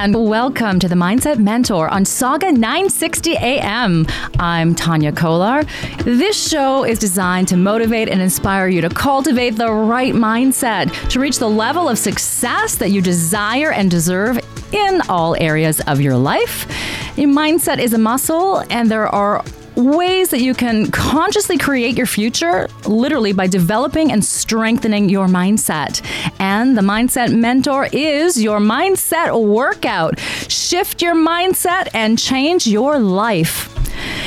and welcome to the Mindset Mentor on Sauga 960 AM. I'm Tanya Kolar. This show is designed to motivate and inspire you to cultivate the right mindset to reach the level of success that you desire and deserve in all areas of your life. Your mindset is a muscle, and there are ways that you can consciously create your future literally by developing and strengthening your mindset. And the Mindset Mentor is your mindset workout. Shift your mindset and change your life.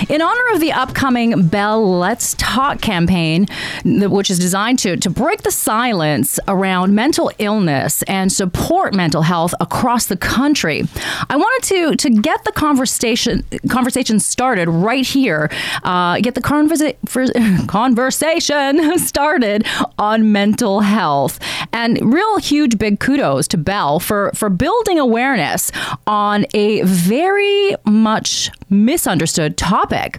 In honor of the upcoming Bell Let's Talk campaign, which is designed to, to break the silence around mental illness and support mental health across the country, I wanted to, to get the conversation conversation started right here, uh, get the conversa- conversation started on mental health. And real huge big kudos to Bell for, for building awareness on a very much misunderstood topic.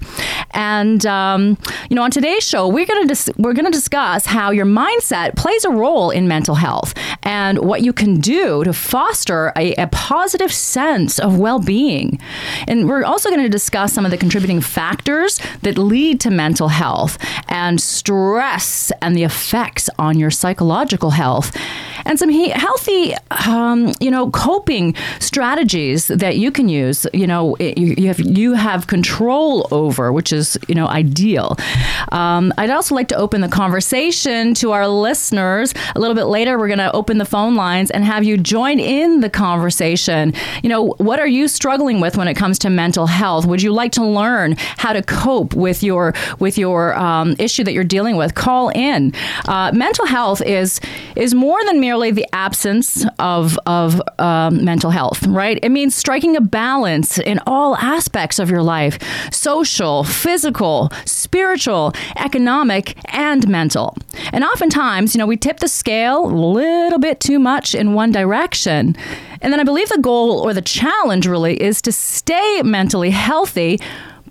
And um, you know, on today's show, we're gonna dis- we're gonna discuss how your mindset plays a role in mental health and what you can do to foster a, a positive sense of well-being. And we're also going to discuss some of the contributing factors that lead to mental health and stress and the effects on your psychological health and some he- healthy, um, you know, coping strategies that you can use. You know, you, you have you have control over, which is you know ideal. Um, I'd also like to open the conversation to our listeners. A little bit later, we're going to open the phone lines and have you join in the conversation. You know, what are you struggling with when it comes to mental health? Would you like to learn how to cope with your with your um, issue that you're dealing with? Call in. Uh, mental health is is more than merely the absence of of um, mental health, right? It means striking a balance in all aspects of your life: social, physical, spiritual, economic, and mental. And oftentimes, you know, we tip the scale a little bit too much in one direction. And then I believe the goal or the challenge really is to stay mentally healthy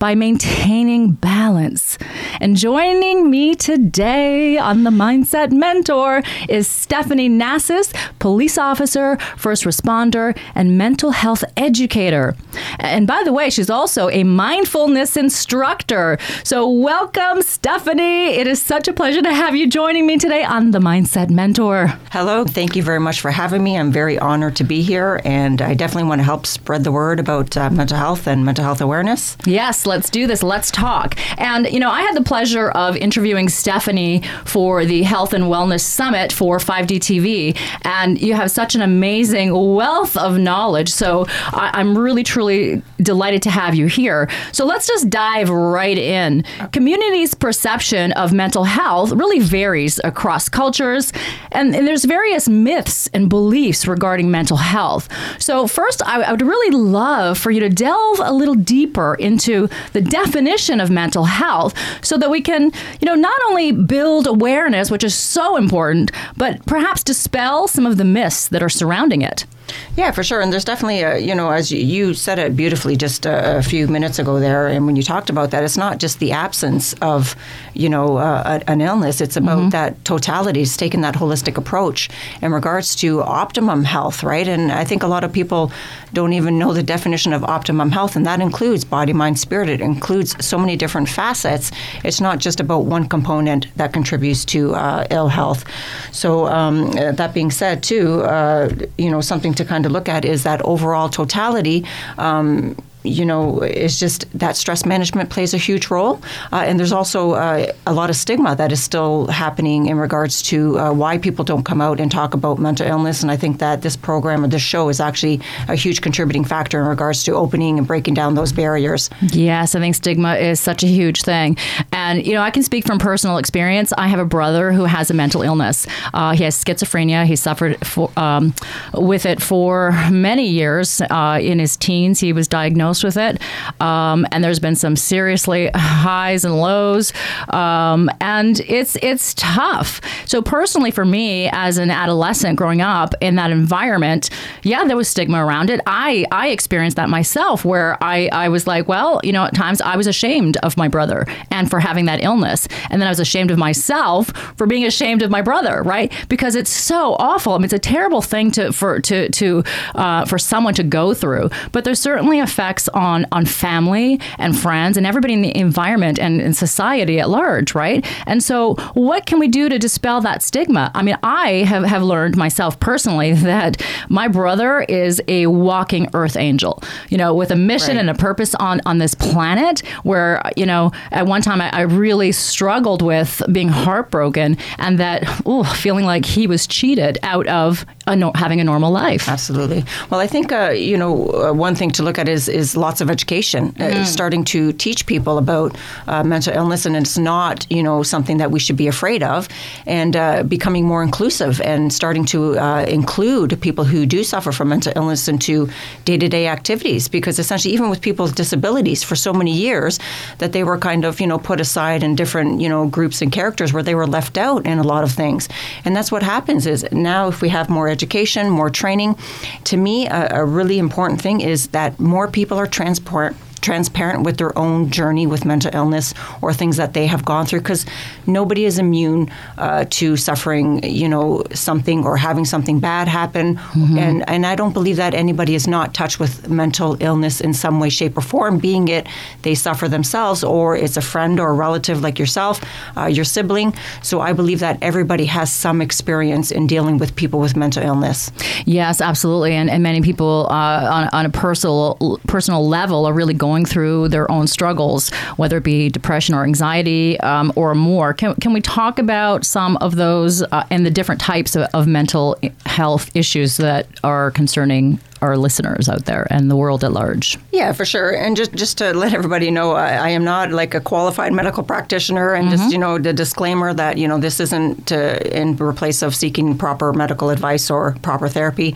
by maintaining balance. And joining me today on the Mindset Mentor is Stephanie Nassis, police officer, first responder, and mental health educator. And by the way, she's also a mindfulness instructor. So, welcome, Stephanie. It is such a pleasure to have you joining me today on the Mindset Mentor. Hello. Thank you very much for having me. I'm very honored to be here, and I definitely want to help spread the word about uh, mental health and mental health awareness. Yes, let's do this. Let's talk. And, you know, I had the pleasure of interviewing Stephanie for the Health and Wellness Summit for 5D TV. And you have such an amazing wealth of knowledge. So I- am really, truly delighted to have you here. So let's just dive right in. Community's perception of mental health really varies across cultures. And, and there's various myths and beliefs regarding mental health. So, first, I, I would really love for you to delve a little deeper into the definition of mental health so that we can, you know, not only build awareness, which is so important, but perhaps dispel some of the myths that are surrounding it. Yeah, for sure. And there's definitely, a, you know, as you said it beautifully just a, a, few minutes ago there, and when you talked about that, it's not just the absence of, you know, uh, an illness. It's about mm-hmm. that totality. It's taking that holistic approach in regards to optimum health, right? And I think a lot of people don't even know the definition of optimum health, and that includes body, mind, spirit. It includes so many different facets. It's not just about one component that contributes to uh, ill health. So um, that being said, too, uh, you know, something to kind of look at is that overall totality. Um, you know, it's just that stress management plays a huge role. Uh, and there's also uh, a lot of stigma that is still happening in regards to uh, why people don't come out and talk about mental illness. And I think that this program or this show is actually a huge contributing factor in regards to opening and breaking down those barriers. Yes, I think stigma is such a huge thing. And, you know, I can speak from personal experience. I have a brother who has a mental illness. Uh, he has schizophrenia. He suffered for, um, with it for many years. Uh, in his teens, he was diagnosed with it. Um, and there's been some seriously highs and lows. Um, and it's, it's tough. So, personally, for me, as an adolescent growing up in that environment, yeah, there was stigma around it. I, I experienced that myself where I, I was like, well, you know, at times I was ashamed of my brother and for having that illness. And then I was ashamed of myself for being ashamed of my brother, right? Because it's so awful. I mean, it's a terrible thing to for to to uh, for someone to go through. But there's certainly effects on on family and friends and everybody in the environment and in society at large, right? And so, what can we do to dispel that stigma? I mean, I have have learned myself personally that my brother is a walking earth angel, you know, with a mission Right. and a purpose on on this planet. Where you know, at one time I, I really struggled with being heartbroken and that ooh, feeling like he was cheated out of a no- having a normal life. Absolutely. Well, I think uh, you know uh, one thing to look at is is lots of education, uh, starting to teach people about uh, mental illness, and it's not you know something that we should be afraid of, and uh, becoming more inclusive and starting to uh, include people who do suffer from mental illness into day to day activities, because essentially, even with people with disabilities, for so many years, that they were kind of you know put aside in different you know groups and characters where they were left out in a lot of things, and that's what happens is now if we have more education, more training, to me a, a really important thing is that more people are transport transparent with their own journey with mental illness or things that they have gone through because nobody is immune uh, to suffering you know something or having something bad happen. And and I don't believe that anybody is not touched with mental illness in some way shape or form being it they suffer themselves or it's a friend or a relative like yourself uh, your sibling. So I believe that everybody has some experience in dealing with people with mental illness. Yes, absolutely, and, and many people uh, on, on a personal personal level are really going through their own struggles, whether it be depression or anxiety um, or more. Can, can we talk about some of those uh, and the different types of, of mental health issues that are concerning our listeners out there and the world at large? Yeah, for sure. And just just to let everybody know, I, I am not like a qualified medical practitioner, and just you know the disclaimer that you know this isn't to, in replace of seeking proper medical advice or proper therapy.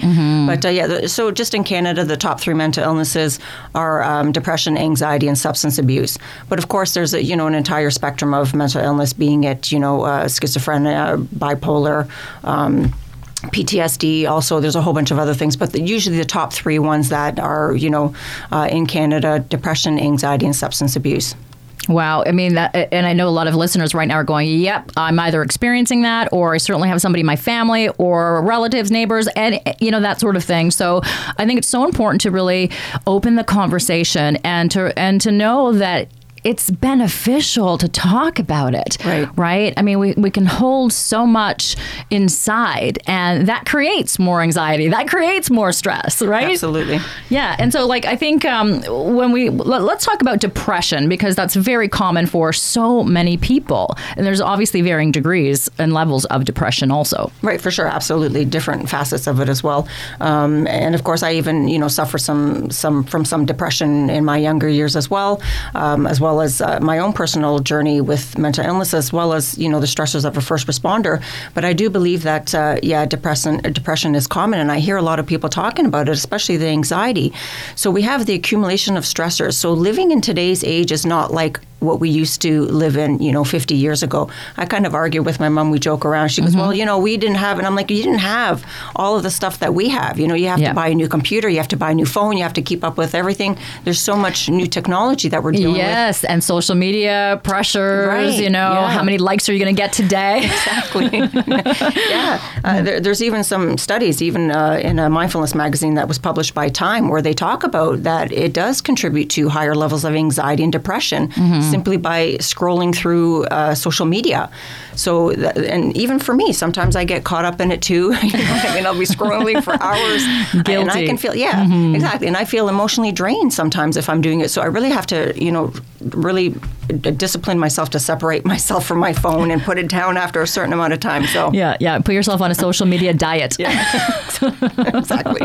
But uh, yeah, so just in Canada, the top three mental illnesses are um, depression, anxiety, and substance abuse. But of course, there's a, you know an entire spectrum of mental illness, being it you know uh, schizophrenia, bipolar. Um, PTSD. Also, there's a whole bunch of other things, but the, usually the top three ones that are, you know, uh, in Canada: depression, anxiety, and substance abuse. Wow. I mean, that, and I know a lot of listeners right now are going, yep, I'm either experiencing that or I certainly have somebody in my family or relatives, neighbors, and, you know, that sort of thing. So I think it's so important to really open the conversation and to, and to know that it's beneficial to talk about it. Right. Right. I mean, we, we can hold so much inside and that creates more anxiety. That creates more stress, right? Absolutely. Yeah, and so like I think um, when we let, let's talk about depression because that's very common for so many people, and there's obviously varying degrees and levels of depression also. Right, for sure, absolutely different facets of it as well. Um, and of course, I even you know suffer some some from some depression in my younger years as well, um, as well as uh, my own personal journey with mental illness, as well as you know the stressors of a first responder. But I do believe that uh, yeah, depression depression is common, and I hear a lot of people talking about it, especially the anxiety. So we have the accumulation of stressors. So living in today's age is not like what we used to live in, you know, 50 years ago. I kind of argue with my mom. We joke around. She goes, Mm-hmm. "Well, you know, we didn't have," and I'm like, "You didn't have all of the stuff that we have. You know, you have Yeah. to buy a new computer, you have to buy a new phone, you have to keep up with everything. There's so much new technology that we're dealing with." Yes, and social media pressures. Right, You know, yeah. how many likes are you going to get today? Exactly. yeah. Uh, there, there's even some studies, even uh, in a mindfulness magazine that was published by Time, where they talk about that it does contribute to higher levels of anxiety and depression. Simply by scrolling through uh, social media. So, th- and even for me, sometimes I get caught up in it too. you know, I mean, I'll be scrolling for hours, and I can feel yeah, exactly, and I feel emotionally drained sometimes if I'm doing it. So I really have to, you know, really discipline myself to separate myself from my phone and put it down after a certain amount of time. So Yeah, yeah. Put yourself on a social media diet. exactly.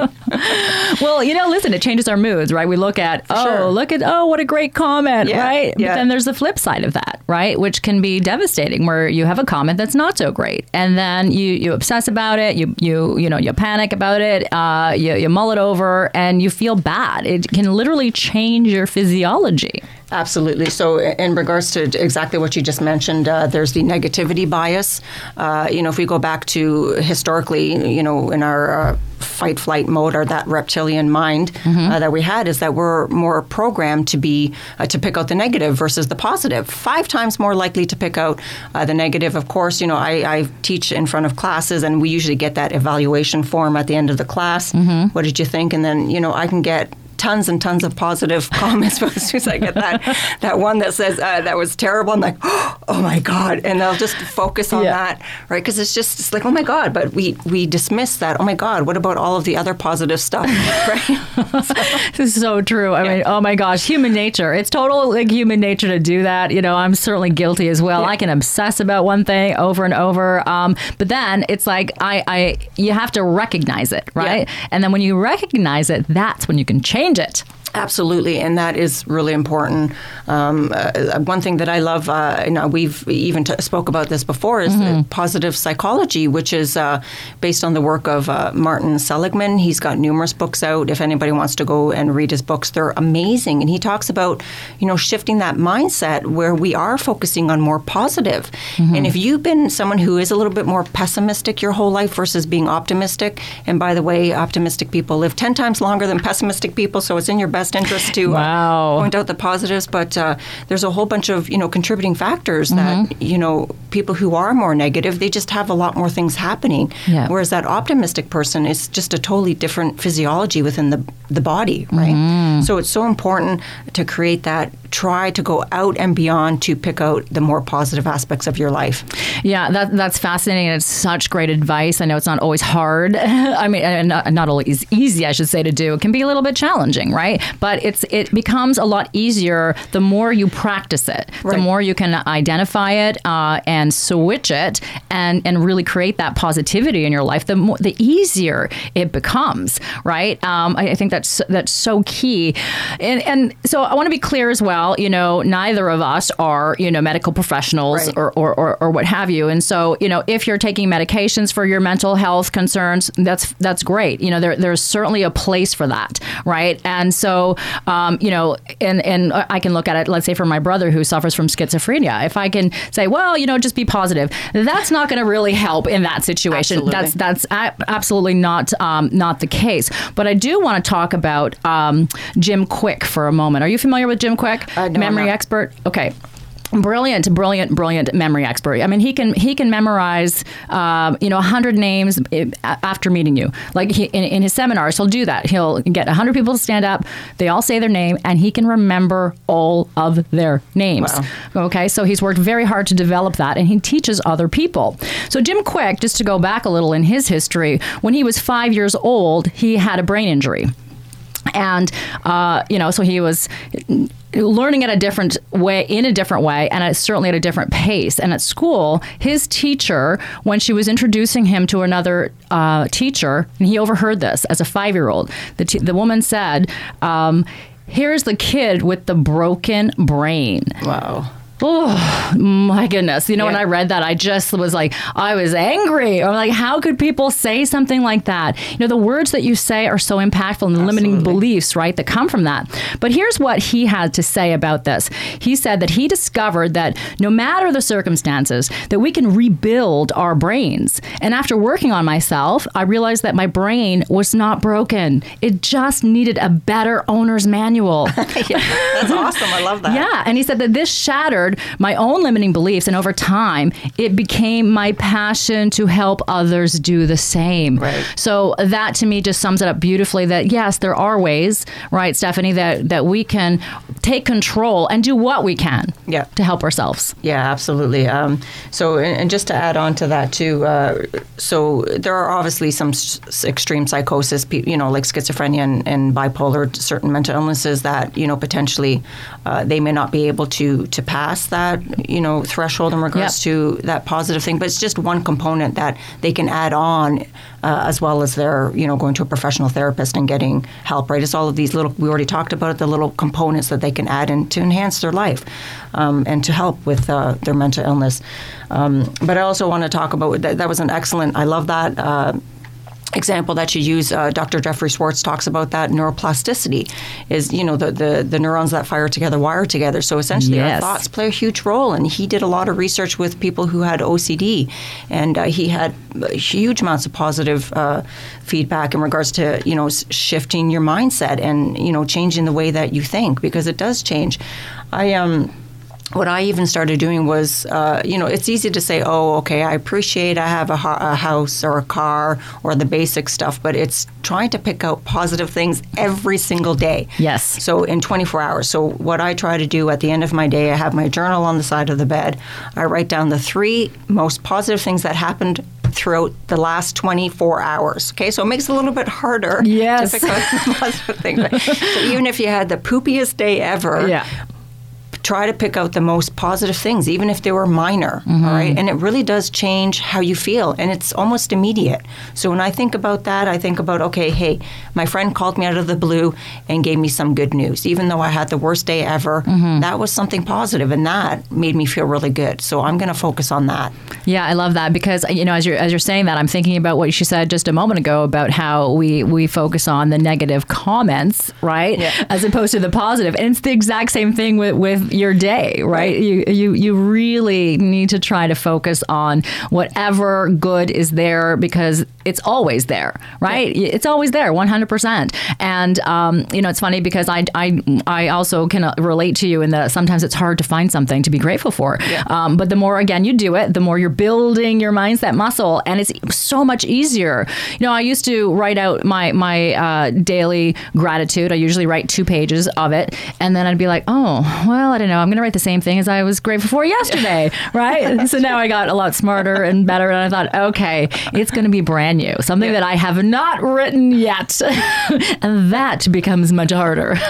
Well, you know, listen, it changes our moods, right? We look at, oh, sure. look at, oh, what a great comment, Yeah, right? But then there's the flip side of that, right? Which can be devastating, where you have a comment that's not so great, and then you you obsess about it, you you you know you panic about it, uh, you you mull it over, and you feel bad. It can literally change your physiology. Absolutely. So, in regards to exactly what you just mentioned, uh, there's the negativity bias. Uh, you know, if we go back to historically, you know, in our uh, fight flight mode or that reptilian mind uh, that we had, is that we're more programmed to be uh, to pick out the negative versus the positive. Five times more likely to pick out uh, the negative. Of course, you know, I, I teach in front of classes, and we usually get that evaluation form at the end of the class. What did you think? And then, you know, I can get tons and tons of positive comments. As soon as I get that that one that says uh, that was terrible, I'm like, oh my god, and they'll just focus on Yeah. that, right? Because it's just it's like, oh my god, but we we dismiss that. Oh my god, what about all of the other positive stuff, right? This is so true. I mean, oh my gosh, human nature. It's total like human nature to do that. You know, I'm certainly guilty as well. I can obsess about one thing over and over. Um, but then it's like I, I you have to recognize it, right? And then when you recognize it, that's when you can change it. Absolutely, and that is really important. Um, uh, one thing that I love, uh, you know, we've even t- spoke about this before, is the positive psychology, which is uh, based on the work of uh, Martin Seligman. He's got numerous books out. If anybody wants to go and read his books, they're amazing. And he talks about, you know, shifting that mindset where we are focusing on more positive. And if you've been someone who is a little bit more pessimistic your whole life versus being optimistic, and by the way, optimistic people live ten times longer than pessimistic people, so it's in your best interest to uh, point out the positives. But uh, there's a whole bunch of you know contributing factors that you know people who are more negative they just have a lot more things happening. Yeah. Whereas that optimistic person is just a totally different physiology within the the body, right? So it's so important to create that. Try to go out and beyond to pick out the more positive aspects of your life. Yeah, that, that's fascinating. and It's such great advice. I know it's not always hard. I mean, not, not always easy, I should say, to do. It can be a little bit challenging, right? But it's it becomes a lot easier the more you practice it, the more you can identify it uh, and switch it, and and really create that positivity in your life. The more, the easier it becomes, right? Um, I, I think that's that's so key. And and so I want to be clear as well. You know, neither of us are you know medical professionals Right. or, or, or, or what have you. And so, you know, if you're taking medications for your mental health concerns, that's that's great. You know, there, there's certainly a place for that, right? And so, um, you know, and and I can look at it. Let's say for my brother who suffers from schizophrenia, if I can say, well, you know, just be positive, that's not going to really help in that situation. Absolutely. That's that's a- absolutely not um, not the case. But I do want to talk about um, Jim Kwik for a moment. Are you familiar with Jim Kwik? Uh, no, Memory expert. Okay. Brilliant, brilliant, brilliant memory expert. I mean, he can he can memorize, um, you know, hundred names eh, after meeting you. Like he, in, in his seminars, he'll do that. He'll get hundred people to stand up. They all say their name, and he can remember all of their names. Okay, so he's worked very hard to develop that, and he teaches other people. So Jim Kwik, just to go back a little in his history, when he was five years old, he had a brain injury and uh, you know so he was learning at a different way in a different way and at, certainly at a different pace and at school his teacher when she was introducing him to another uh, teacher and he overheard this as a five-year-old the, t- the woman said um, here's the kid with the broken brain Wow. Oh my goodness! You know, when I read that, I just was like, I was angry. I'm like, how could people say something like that? You know, the words that you say are so impactful, and the limiting beliefs, right, that come from that. But here's what he had to say about this. He said that he discovered that no matter the circumstances, that we can rebuild our brains. And after working on myself, I realized that my brain was not broken. It just needed a better owner's manual. That's awesome. I love that. Yeah, and he said that this shattered my own limiting beliefs, and over time, it became my passion to help others do the same. Right. So that to me just sums it up beautifully. That yes, there are ways, right, Stephanie, that that we can take control and do what we can, Yeah. to help ourselves. Yeah, absolutely. Um, so, and, and just to add on to that too, uh, so there are obviously some s- extreme psychosis, you know, like schizophrenia and, and bipolar, certain mental illnesses that you know potentially uh, they may not be able to to pass that you know threshold in regards Yep. to that positive thing. But it's just one component that they can add on, uh, as well as their you know going to a professional therapist and getting help. Right? It's all of these little we already talked about it, the little components that they can add in to enhance their life um, and to help with uh, their mental illness. Um, but I also want to talk about that. That was an excellent. I love that. Example that you use uh, dr jeffrey schwartz talks about that neuroplasticity is you know the, the, the neurons that fire together wire together. So essentially our thoughts play a huge role. And he did a lot of research with people who had ocd and uh, he had huge amounts of positive uh, feedback in regards to you know shifting your mindset and you know changing the way that you think because it does change. I um what I even started doing was, uh, you know, it's easy to say, oh, okay, I appreciate I have a, ho- a house or a car or the basic stuff, but it's trying to pick out positive things every single day. Yes. So in 24 hours. So what I try to do at the end of my day, I have my journal on the side of the bed. I write down the three most positive things that happened throughout the last 24 hours. Okay, so it makes it a little bit harder Yes. to pick out the positive things. So even if you had the poopiest day ever, Yeah. Try to pick out the most positive things, even if they were minor. Mm-hmm. All right. And it really does change how you feel. And it's almost immediate. So when I think about that, I think about, okay, hey, my friend called me out of the blue and gave me some good news. Even though I had the worst day ever, Mm-hmm. that was something positive, And that made me feel really good. So I'm going to focus on that. Yeah, I love that because you know as you're as you're saying that I'm thinking about what she said just a moment ago about how we we focus on the negative comments, right, Yeah. as opposed to the positive, and it's the exact same thing with with your day, right? You you you really need to try to focus on whatever good is there because it's always there, right? It's always there, 100. percent And um, you know it's funny because I I I also can uh, relate to you in that sometimes it's hard to find something to be grateful for, um, but the more again you do it, the more you're building your mindset muscle, and it's so much easier. You know, I used to write out my my uh, daily gratitude. I usually write two pages of it, and then I'd be like, oh, well, I don't know. I'm going to write the same thing as I was grateful for yesterday, right? so now I got a lot smarter and better, and I thought, okay, it's going to be brand new, something that I have not written yet, and that becomes much harder.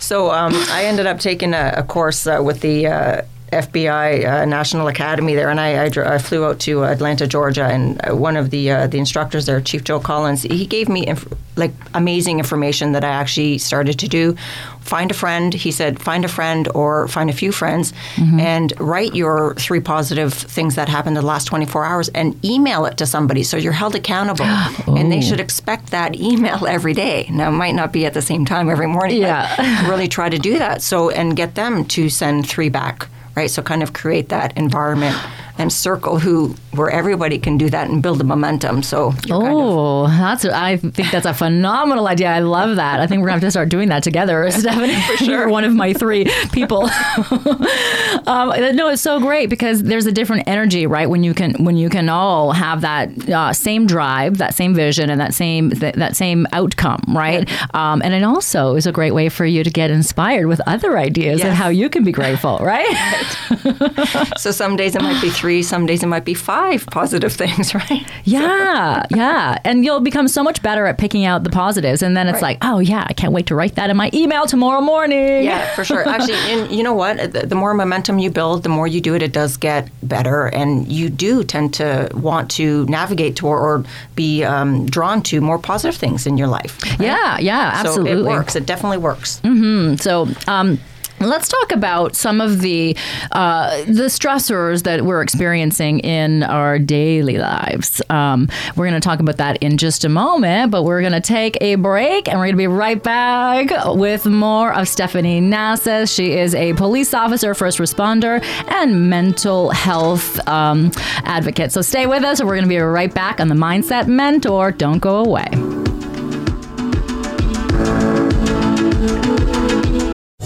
So um, I ended up taking a, a course uh, with the uh, FBI uh, National Academy there, and I, I, dr- I flew out to Atlanta, Georgia, and uh, one of the uh, the instructors there, Chief Joe Collins, he gave me inf- like amazing information that I actually started to do. Find a friend, he said, find a friend or find a few friends, and write your three positive things that happened in the last 24 hours, and email it to somebody so you're held accountable, and they should expect that email every day. Now, it might not be at the same time every morning, Yeah. but really try to do that. So and get them to send three back, right? So kind of create that environment and circle who where everybody can do that and build the momentum. So you're kind of, Oh, that's I think that's a phenomenal idea. I love that. I think we're gonna have to start doing that together, Stephanie. For sure, you're one of my three people. um, no, it's so great because there's a different energy, right? When you can when you can all have that uh, same drive, that same vision, and that same that, that same outcome, right? Um, and it also is a great way for you to get inspired with other ideas and Yes. how you can be grateful, right? so some days it might be three, some days it might be five positive things, right? Yeah, yeah. And you'll become so much better at picking out the positives. And then it's like, oh, yeah, I can't wait to write that in my email tomorrow morning. Yeah, for sure. Actually, and you know what? The, the more momentum you build, the more you do it, it does get better, and you do tend to want to navigate to or, be um, drawn to more positive things in your life. right? Yeah, yeah, So absolutely. it works. It definitely works. So, um, Let's talk about some of the uh, the stressors that we're experiencing in our daily lives. Um, we're going to talk about that in just a moment, but we're going to take a break and we're going to be right back with more of Stephanie Nasses. She is a police officer, first responder, and mental health um, advocate. So stay with us, we're going to be right back on the Mindset Mentor. Don't go away.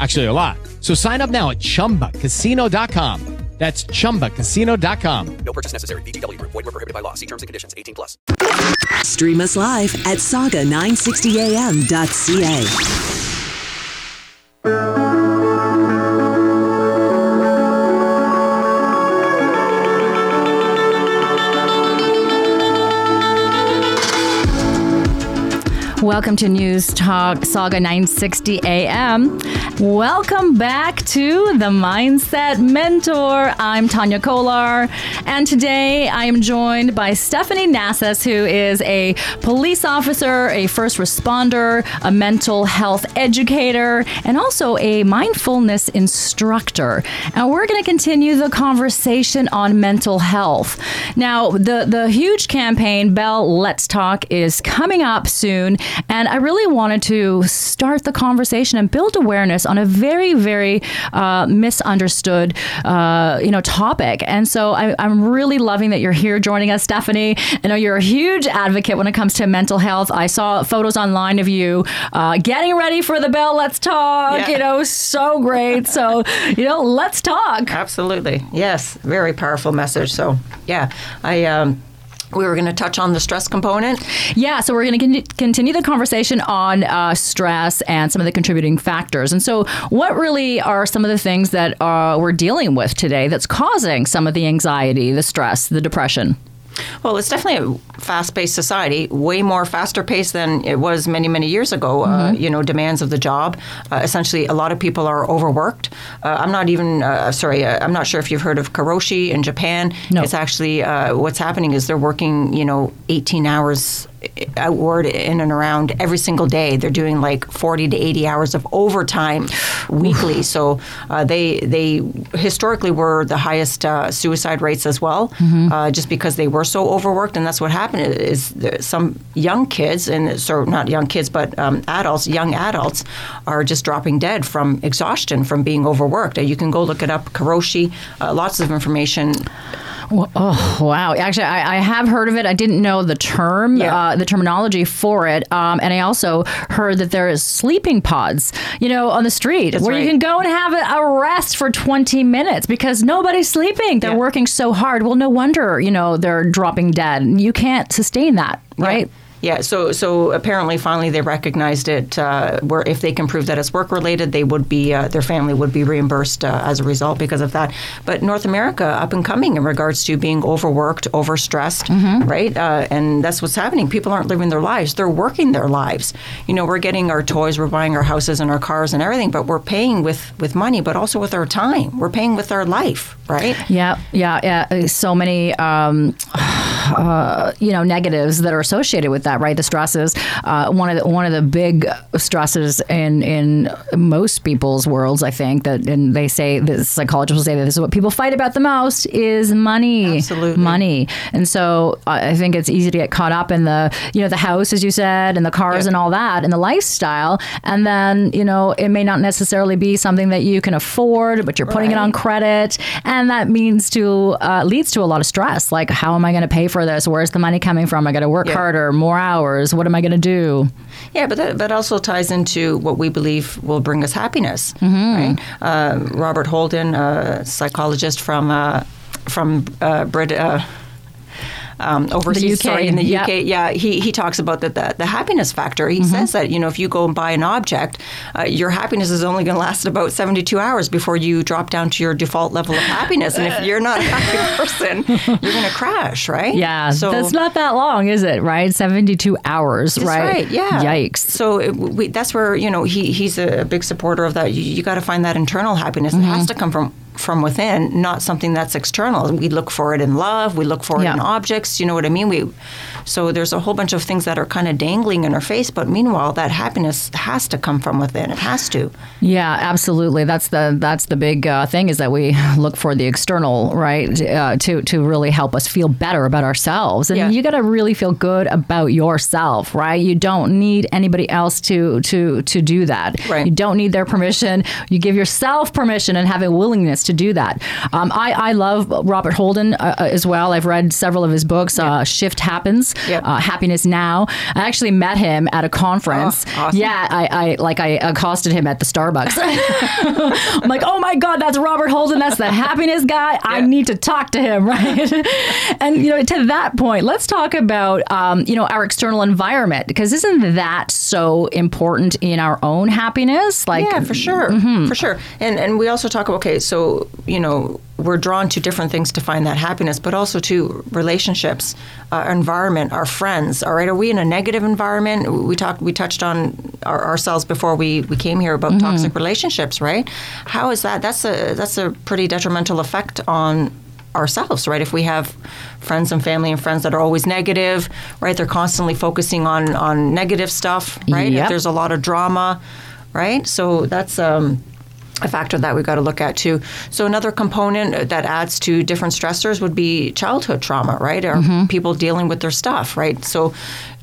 Actually, a lot. So sign up now at chumbacasino.com. That's chumbacasino.com. No purchase necessary. VGW Group. Void were prohibited by law. See terms and conditions. 18 plus. Stream us live at sauga960am.ca. Welcome to News Talk Sauga 960 AM. Welcome back to the Mindset Mentor. I'm Tanya Kolar, and today I am joined by Stephanie Nassas, who is a police officer, a first responder, a mental health educator, and also a mindfulness instructor. And we're going to continue the conversation on mental health. Now, the, the huge campaign, Bell Let's Talk, is coming up soon. And I really wanted to start the conversation and build awareness on a very, very uh, misunderstood, uh, you know, topic. And so I, I'm really loving that you're here joining us, Stephanie. I know you're a huge advocate when it comes to mental health. I saw photos online of you uh, getting ready for the Bell Let's Talk. Yeah. You know, so great. So, you know, let's talk. Absolutely. Yes. Very powerful message. So, yeah, I. Um, we were going to touch on the stress component. Yeah, so we're going to con- continue the conversation on uh, stress and some of the contributing factors. And so, what really are some of the things that uh, we're dealing with today that's causing some of the anxiety, the stress, the depression? Well, it's definitely a fast-paced society, way more faster-paced than it was many, many years ago. Uh, you know, demands of the job. Uh, essentially, a lot of people are overworked. Uh, I'm not even uh, sorry. Uh, I'm not sure if you've heard of karoshi in Japan. No. It's actually uh, what's happening is they're working, you know, 18 hours outward in and around every single day. They're doing like 40 to 80 hours of overtime weekly. so uh, they they historically were the highest uh, suicide rates as well, uh, just because they were so overworked. And that's what happened is some young kids and so not young kids but um, adults, young adults, are just dropping dead from exhaustion from being overworked. Uh, you can go look it up. Karoshi, uh, lots of information. Well, oh, wow. Actually, I, I have heard of it. I didn't know the term, Yeah. uh, the terminology for it. Um, and I also heard that there is sleeping pods, you know, on the street That's where you can go and have a, a rest for 20 minutes because nobody's sleeping. They're Yeah. working so hard. Well, no wonder, you know, they're dropping dead. You can't sustain that, right? Yeah, so so apparently, finally, they recognized it. Uh, where if they can prove that it's work related, they would be uh, their family would be reimbursed uh, as a result because of that. But North America up and coming in regards to being overworked, overstressed, right? Uh, and that's what's happening. People aren't living their lives; they're working their lives. You know, we're getting our toys, we're buying our houses and our cars and everything, but we're paying with with money, but also with our time. We're paying with our life, right? Yeah, yeah, yeah. So many, um, uh, you know, negatives that are associated with that, right? The stresses. Uh, one of the one of the big stresses in in most people's worlds, I think that, and they say the psychologists will say that this is what people fight about the most is money, Absolutely. money. And so I I think it's easy to get caught up in the, you know, the house, as you said, and the cars Yeah. and all that, and the lifestyle, and then you know it may not necessarily be something that you can afford, but you're putting it on credit, and that means to uh, leads to a lot of stress. Like, how am I going to pay for this? Where's the money coming from? I got to work Yeah. harder, more hours. What am I going to do? Yeah, but that, that also ties into what we believe will bring us happiness. Right? Uh, Robert Holden, a psychologist from uh, from uh, Brit. Uh, um, overseas, UK, sorry, in the yep. UK. Yeah, he, he talks about the, the, the happiness factor. He says that, you know, if you go and buy an object, uh, your happiness is only going to last about 72 hours before you drop down to your default level of happiness. And if you're not a happy person, you're going to crash, right? Yeah, So that's not that long, is it? Right, seventy-two hours. That's right? right. Yeah. Yikes. So it, we, that's where you know he he's a big supporter of that. You, you got to find that internal happiness. It Mm-hmm. has to come from from within, not something that's external. We look for it in love. We look for it Yeah. in objects. You know what I mean? We so there's a whole bunch of things that are kind of dangling in her face. But meanwhile, that happiness has to come from within. It has to. Yeah, absolutely. That's the that's the big uh, thing is that we look for the external, right, uh, to to really help us feel better about ourselves. And Yeah. you got to really feel good about yourself, right? You don't need anybody else to to to do that. Right. You don't need their permission. You give yourself permission and have a willingness to do that. Um, I I love Robert Holden uh, uh, as well. I've read several of his books. Uh, Shift Happens, Yep. uh, Happiness Now. I actually met him at a conference. Oh, awesome. Yeah, I, I like I accosted him at the Starbucks. I'm like, oh my God, that's Robert Holden. That's the happiness guy. I need to talk to him, right? and you know, to that point, let's talk about um, you know our external environment because isn't that so important in our own happiness? Like, yeah, for sure, Mm-hmm. for sure. And and we also talk about okay, so you know we're drawn to different things to find that happiness, but also to relationships, uh, our environment, our friends. All right, are we in a negative environment? We talked, we touched on our, ourselves before we, we came here about toxic relationships, right? How is that? That's a that's a pretty detrimental effect on ourselves, right? If we have friends and family and friends that are always negative, right? They're constantly focusing on on negative stuff, right? Yep. If there's a lot of drama, right? So that's um, a factor that we've got to look at too. So another component that adds to different stressors would be childhood trauma, right? Are mm-hmm. people dealing with their stuff, right? So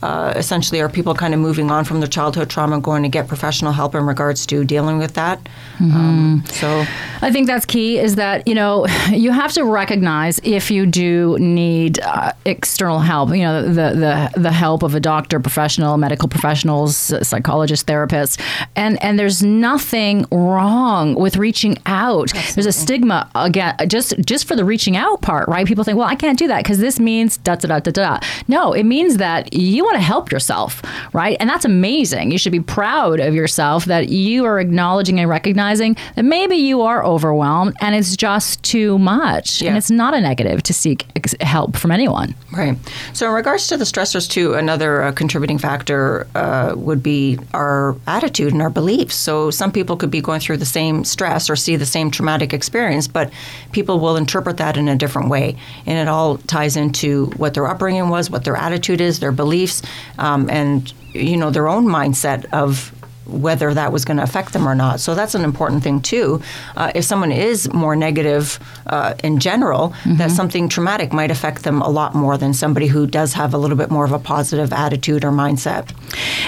uh, essentially, are people kind of moving on from their childhood trauma, going to get professional help in regards to dealing with that? Um, so I think that's key is that, you know, you have to recognize if you do need uh, external help, you know, the, the, the help of a doctor, professional, medical professionals, psychologist, therapist. And, and there's nothing wrong with reaching out. There's a stigma again, just, just for the reaching out part, right? People think, well, I can't do that because this means da, da, da, da, da. No, it means that you want to help yourself, right? And that's amazing. You should be proud of yourself that you are acknowledging and recognizing that maybe you are overwhelmed and it's just too much. And it's not a negative to seek ex- help from anyone. Right. So, in regards to the stressors, too, another uh, contributing factor uh, would be our attitude and our beliefs. So, some people could be going through the same stress or see the same traumatic experience, but people will interpret that in a different way. And it all ties into what their upbringing was, what their attitude is, their beliefs, um, and you know their own mindset of whether that was going to affect them or not. So that's an important thing too. Uh, if someone is more negative uh, in general, that something traumatic might affect them a lot more than somebody who does have a little bit more of a positive attitude or mindset.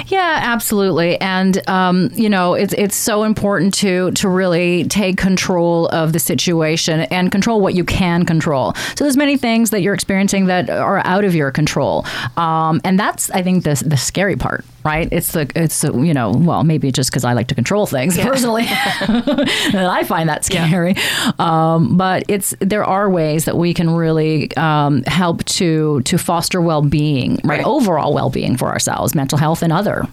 Yeah, absolutely. And um, you know, it's it's so important to to really take control of the situation and control what you can control. So there's many things that you're experiencing that are out of your control, um, and that's I think the the scary part. Right? It's the it's the, you know well maybe just because I like to control things personally, and I find that scary. Um, but it's there are ways that we can really um, help to to foster well being, right? Right. Overall well being for ourselves, mental health, and other.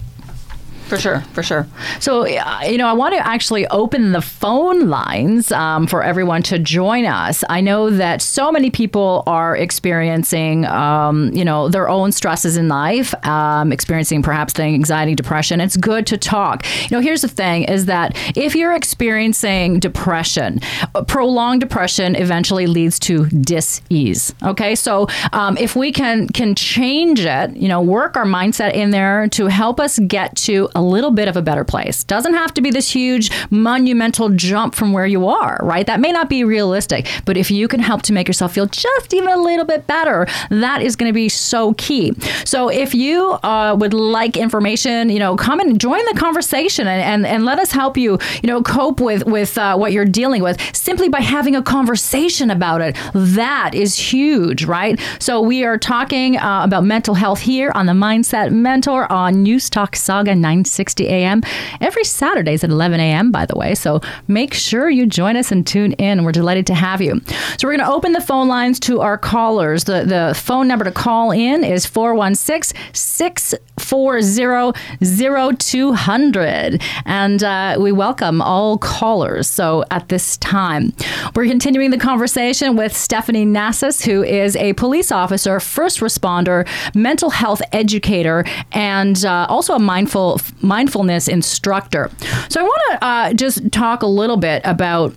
For sure, for sure. So, uh, you know, I want to actually open the phone lines um, for everyone to join us. I know that so many people are experiencing, um, you know, their own stresses in life, um, experiencing perhaps the anxiety, depression. It's good to talk. You know, here's the thing is that if you're experiencing depression, uh, prolonged depression eventually leads to dis-ease. Okay. So um, if we can, can change it, you know, work our mindset in there to help us get to a little bit of a better place. Doesn't have to be this huge monumental jump from where you are, right? That may not be realistic, but if you can help to make yourself feel just even a little bit better, that is going to be so key. So if you uh, would like information, you know, come and join the conversation and, and, and let us help you, you know, cope with, with uh, what you're dealing with simply by having a conversation about it. That is huge, right? So we are talking uh, about mental health here on the Mindset Mentor on News Talk Sauga 960 960 a.m. Every Saturdays at 11 a.m., by the way. So make sure you join us and tune in. We're delighted to have you. So we're going to open the phone lines to our callers. The, the phone number to call in is 416 640 0200. And uh, we welcome all callers. So at this time, we're continuing the conversation with Stephanie Nassus, who is a police officer, first responder, mental health educator, and uh, also a mindful mindfulness instructor. So I want to uh, just talk a little bit about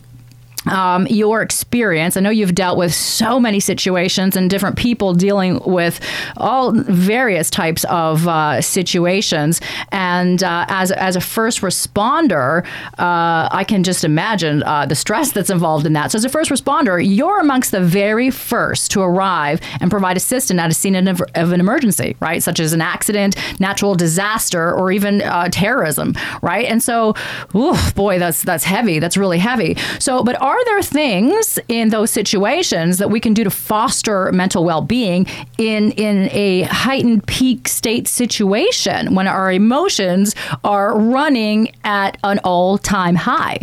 um, your experience. I know you've dealt with so many situations and different people dealing with all various types of uh, situations. And uh, as, as a first responder, uh, I can just imagine uh, the stress that's involved in that. So, as a first responder, you're amongst the very first to arrive and provide assistance at a scene of an emergency, right? Such as an accident, natural disaster, or even uh, terrorism, right? And so, oof, boy, that's that's heavy. That's really heavy. So, but are are there things in those situations that we can do to foster mental well-being in in a heightened peak state situation when our emotions are running at an all-time high?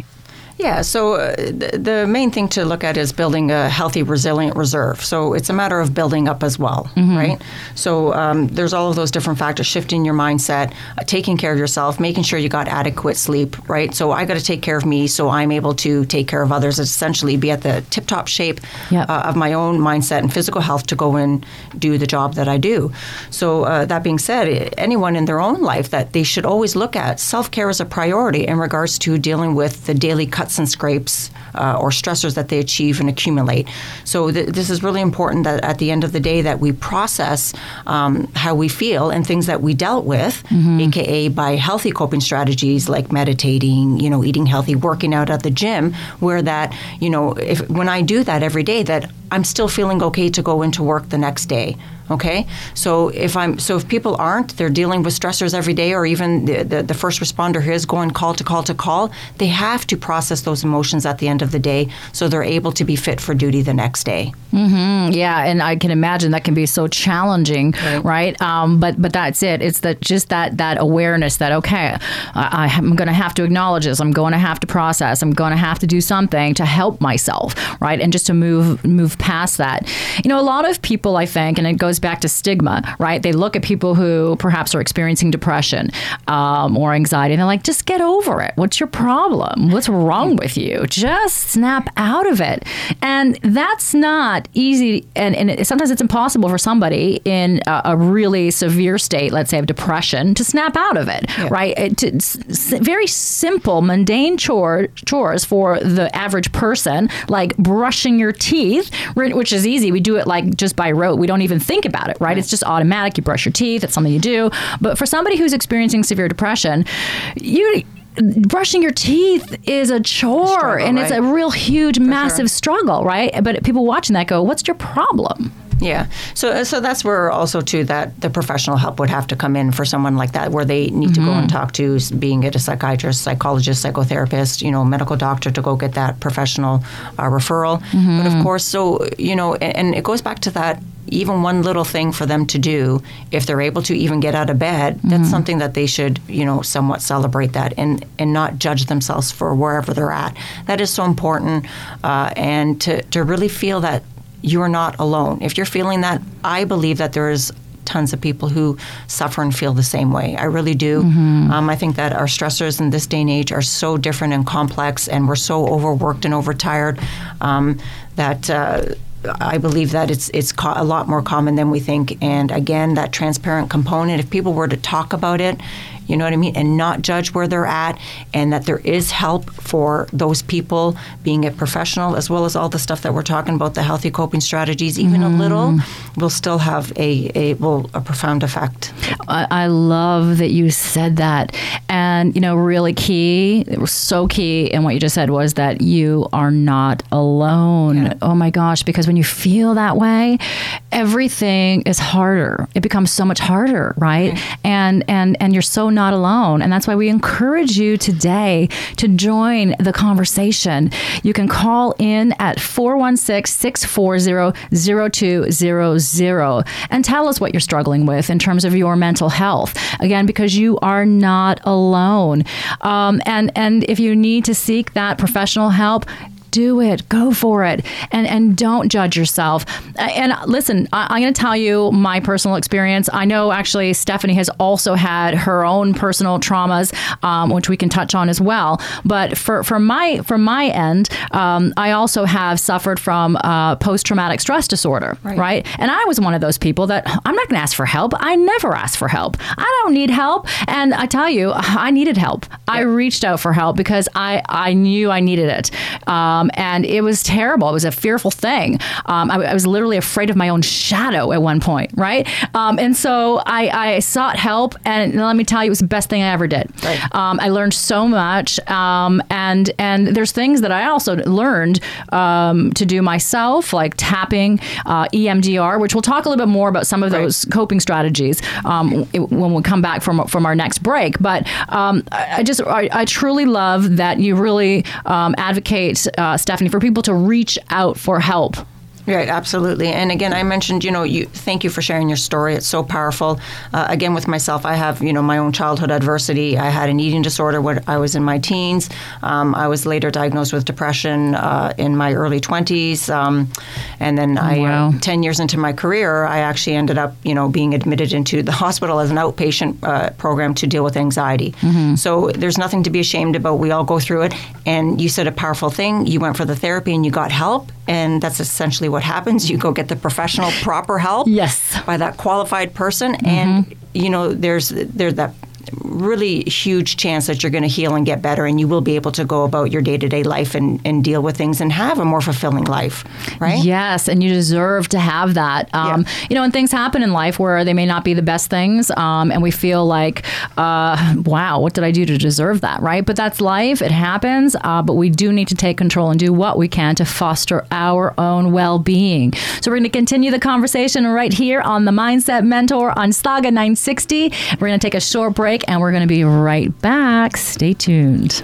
Yeah, so uh, the, the, main thing to look at is building a healthy, resilient reserve. So it's a matter of building up as well, mm-hmm. right? So um, there's all of those different factors shifting your mindset, uh, taking care of yourself, making sure you got adequate sleep, right? So I got to take care of me so I'm able to take care of others, essentially be at the tip top shape yep. uh, of my own mindset and physical health to go and do the job that I do. So uh, that being said, anyone in their own life that they should always look at self care as a priority in regards to dealing with the daily cuts cuts and scrapes uh, or stressors that they achieve and accumulate. So th- this is really important that at the end of the day that we process um, how we feel and things that we dealt with, mm-hmm. aka by healthy coping strategies like meditating, you know, eating healthy, working out at the gym, where that you know if when I do that every day that I'm still feeling okay to go into work the next day. Okay, so if I'm so if people aren't, they're dealing with stressors every day, or even the, the, the, first responder here is going call to call to call. They have to process those emotions at the end of the day, so they're able to be fit for duty the next day. Mm-hmm. Yeah, and I can imagine that can be so challenging, right? right? Um, but but that's it. It's that just that that awareness that okay, I, I'm going to have to acknowledge this. I'm going to have to process. I'm going to have to do something to help myself, right? And just to move move past that. You know, a lot of people, I think, and it goes back to stigma, right? They look at people who perhaps are experiencing depression um, or anxiety, and they're like, just get over it. What's your problem? What's wrong with you? Just snap out of it. And that's not easy. And, and it, sometimes it's impossible for somebody in a, a, really severe state, let's say of depression, to snap out of it, yeah. right? It, to, very simple, mundane chore, chores for the average person, like brushing your teeth, which is easy. We do it like just by rote. We don't even think about it, right? right? It's just automatic. You brush your teeth. It's something you do. But for somebody who's experiencing severe depression, you brushing your teeth is a chore struggle, and right? it's a real huge For massive sure. struggle right but people watching that go what's your problem yeah. So so that's where also too that the professional help would have to come in for someone like that, where they need mm-hmm. to go and mm-hmm. talk to, being it a psychiatrist, psychologist, psychotherapist, you know, medical doctor to go get that professional uh, referral. Mm-hmm. But of course, so you know, and, and it goes back to that even one little thing for them to do if they're able to even get out of bed that's mm-hmm. something that they should you know somewhat celebrate that and and not judge themselves for wherever they're at that is so important uh, and to to really feel that you're not alone. If you're feeling that, I believe that there is tons of people who suffer and feel the same way. I really do. Mm-hmm. Um, I think that our stressors in this day and age are so different and complex, and we're so overworked and overtired um, that. Uh, I believe that it's it's co- a lot more common than we think, and again, that transparent component. If people were to talk about it, you know what I mean, and not judge where they're at, and that there is help for those people, being a professional, as well as all the stuff that we're talking about, the healthy coping strategies, even mm. a little, will still have a, a will a profound effect. I, I love that you said that, and you know, really key, it was so key in what you just said was that you are not alone. Yeah. Oh my gosh, because when you feel that way, everything is harder. It becomes so much harder, right? And and and you're so not alone. And that's why we encourage you today to join the conversation. You can call in at 416 640 0200 and tell us what you're struggling with in terms of your mental health. Again, because you are not alone. Um, and, and if you need to seek that professional help, do it. Go for it. And and don't judge yourself. And listen I, am going to tell you my personal experience. I know actually stephanie has also had her own personal traumas um, which we can touch on as well. But for for my from my end um, i also have suffered from uh, post-traumatic stress disorder right. right? And i was one of those people that i'm not going to ask for help. I never ask for help. I don't need help. And i tell you i needed help. Yeah. i reached out for help because i i knew i needed it. Um, um, and it was terrible. It was a fearful thing. Um, I, I, was literally afraid of my own shadow at one point, right? Um, and so I, I, sought help, and let me tell you, it was the best thing I ever did. Right. Um, I learned so much, um, and and there's things that I also learned um, to do myself, like tapping, uh, EMDR, which we'll talk a little bit more about some of right. those coping strategies when we come back from from our next break. But I just I, I, truly love that you really advocate. Uh, Stephanie, for people to reach out for help? Right, absolutely. And again, I mentioned, you know, you thank you for sharing your story. It's so powerful. Uh, again, with myself, I have, you know, my own childhood adversity. I had an eating disorder when I was in my teens. Um, I was later diagnosed with depression uh, in my early 20s. Um, and then I, wow. uh, 10 years into my career, I actually ended up, you know, being admitted into the hospital as an outpatient uh, program to deal with anxiety. Mm-hmm. So there's nothing to be ashamed about. We all go through it. And you said a powerful thing. You went for the therapy and you got help. And that's essentially what happens. You go get the professional, proper help. Yes. By that qualified person, mm-hmm. and you know, there's there's that really huge chance that you're going to heal and get better and you will be able to go about your day-to-day life and, and deal with things and have a more fulfilling life right? Yes and you deserve to have that. Um, yeah. you know and things happen in life where they may not be the best things um, and we feel like uh, wow what did i do to deserve that right? But that's life. It happens uh, but we do need to take control and do what we can to foster our own well-being. So we're going to continue the conversation right here on the mindset mentor on Sauga 960 we're going to take a short break break and we're going to be right back. Stay tuned.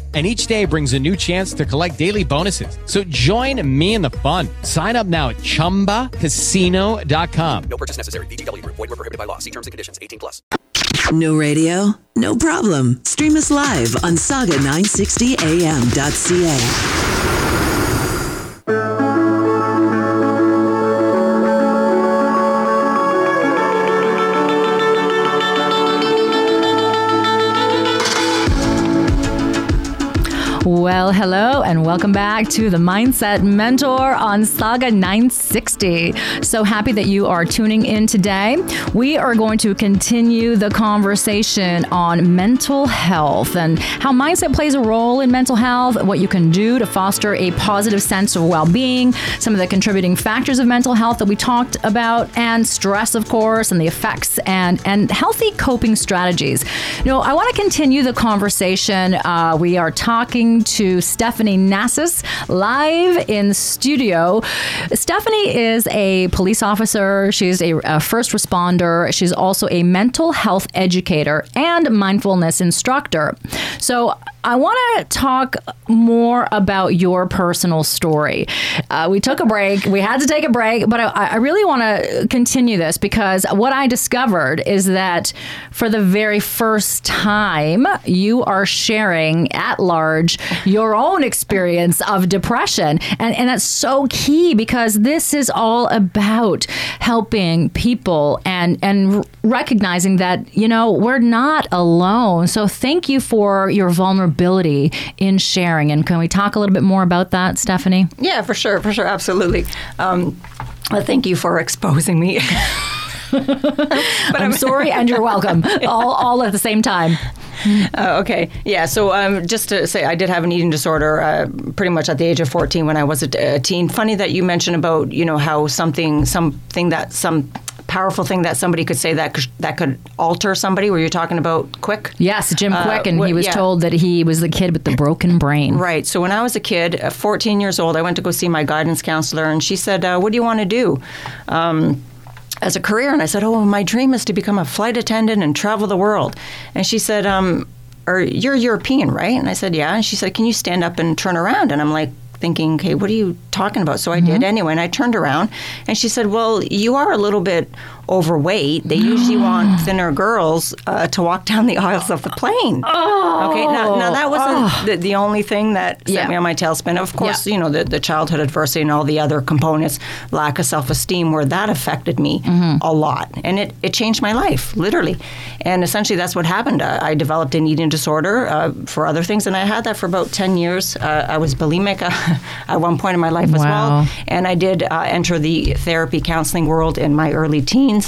and each day brings a new chance to collect daily bonuses. So join me in the fun. Sign up now at ChumbaCasino.com. No purchase necessary. VGW. Void were prohibited by law. See terms and conditions. 18 plus. No radio? No problem. Stream us live on sauga960am.ca. Well, hello, and welcome back to the Mindset Mentor on Sauga 960. So happy that you are tuning in today. We are going to continue the conversation on mental health and how mindset plays a role in mental health, what you can do to foster a positive sense of well being, some of the contributing factors of mental health that we talked about, and stress, of course, and the effects and, and healthy coping strategies. You know, I want to continue the conversation. Uh, we are talking to Stephanie Nassis live in studio. Stephanie is a police officer, she's a, a first responder, she's also a mental health educator and mindfulness instructor. So I want to talk more about your personal story. Uh, we took a break. We had to take a break, but I, I really want to continue this because what I discovered is that for the very first time, you are sharing at large your own experience of depression. And, and that's so key because this is all about helping people and, and recognizing that, you know, we're not alone. So thank you for your vulnerability in sharing. And can we talk a little bit more about that, Stephanie? Yeah, for sure, for sure, absolutely. Um, well, thank you for exposing me. but I'm, I'm sorry and you're welcome, all, all at the same time. Uh, okay, yeah. So um, just to say, I did have an eating disorder uh, pretty much at the age of 14 when I was a, a teen. Funny that you mentioned about you know how something something that some powerful thing that somebody could say that could, that could alter somebody. Were you talking about Kwik? Yes, Jim Uh, Kwik, and he was yeah. told that he was the kid with the broken brain. Right. So when I was a kid, uh, 14 years old, I went to go see my guidance counselor, and she said, uh, "What do you want to do?" Um, as a career, and I said, "Oh, my dream is to become a flight attendant and travel the world." And she said, um, "Or you're European, right?" And I said, "Yeah." And she said, "Can you stand up and turn around?" And I'm like, thinking, "Okay, what are you talking about?" So I did anyway, and I turned around, and she said, "Well, you are a little bit overweight. They usually want thinner girls uh, to walk down the aisles of the plane." Okay, now, now that wasn't the, the only thing that set Yeah. me on my tailspin. Of course, Yeah. you know, the, the childhood adversity and all the other components, lack of self esteem, where that affected me Mm-hmm. a lot. And it, it changed my life, literally. And essentially, that's what happened. Uh, I developed an eating disorder uh, for other things, and I had that for about 10 years. Uh, I was bulimic at one point in my life as well. And I did uh, enter the therapy counseling world in my early teens,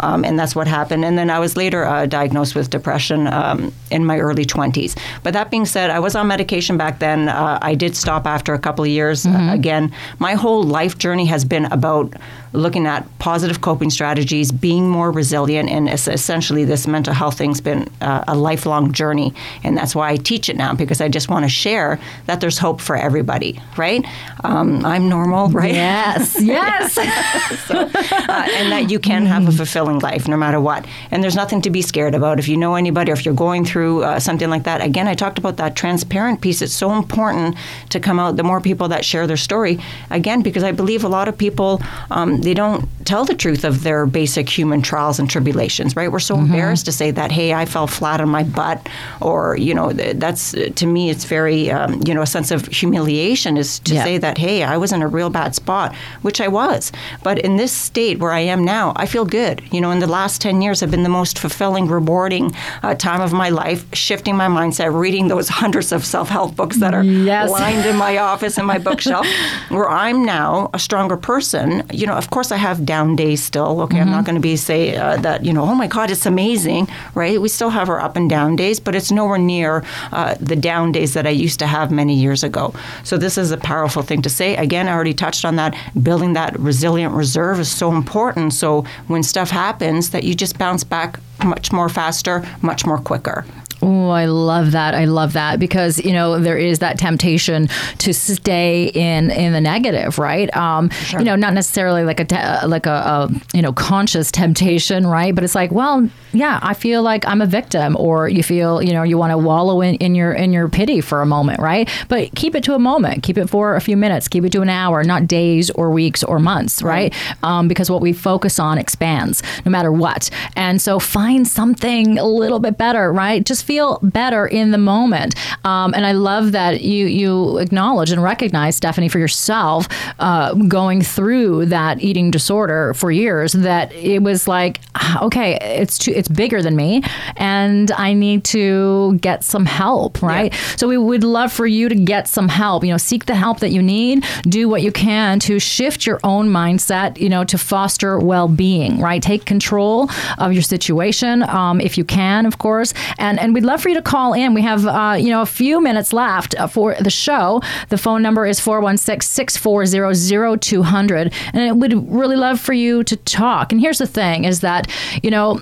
um, and that's what happened. And then I was later uh, diagnosed with depression um, in my early 20s. But that being said, I was on medication back then. Uh, I did stop after a couple of years. Uh, again, my whole life journey has been about looking at positive coping strategies, being more resilient, and essentially this mental health thing's been uh, a lifelong journey. And that's why I teach it now because I just want to share that there's hope for everybody, right? Um, I'm normal, right? Yes, yes. uh, and that you can have a fulfilling life no matter what. And there's nothing to be scared about. If you know anybody or if you're going through uh, something like that, again, I talked about that transparent piece. It's so important to come out. The more people that share their story, again, because I believe a lot of people um, they don't tell the truth of their basic human trials and tribulations. Right? We're so embarrassed to say that. Hey, I fell flat on my butt, or you know, that's to me, it's very um, you know a sense of humiliation is to Yeah. say that hey, I was in a real bad spot, which I was. But in this state where I am now, I feel good. You know, in the last 10 years have been the most fulfilling, rewarding uh, time of my life, shifting my mindset, reading those hundreds of self help books that are Yes. lined in my office and my bookshelf, where I'm now a stronger person. You know, of course, I have down days still. Okay, I'm not going to be say uh, that, you know, oh my God, it's amazing, right? We still have our up and down days, but it's nowhere near uh, the down days that I used to have many years ago. So this is a powerful thing to say. Again, I already touched on that. Building that resilient reserve is so important. So when stuff happens, that you just bounce back much more faster, much more quicker. Oh, I love that. I love that because you know there is that temptation to stay in in the negative, right? Um, You know, not necessarily like a te- like a, a you know conscious temptation, right? But it's like, well, yeah, I feel like I'm a victim, or you feel you know you want to wallow in, in your in your pity for a moment, right? But keep it to a moment, keep it for a few minutes, keep it to an hour, not days or weeks or months, right? Um, because what we focus on expands no matter what, and so find something a little bit better, right? Just feel better in the moment. Um, and I love that you you acknowledge and recognize Stephanie for yourself uh, going through that eating disorder for years. That it was like, ah, okay, it's too, it's bigger than me, and I need to get some help, right? So we would love for you to get some help. You know, seek the help that you need. Do what you can to shift your own mindset. You know, to foster well-being, right? Take control of your situation um, if you can, of course. And and we'd love for you to call in. We have uh, you know a few minutes left uh, for the show. The phone number is 416-640-0200. And we'd really love for you to talk. And here's the thing is that, you know,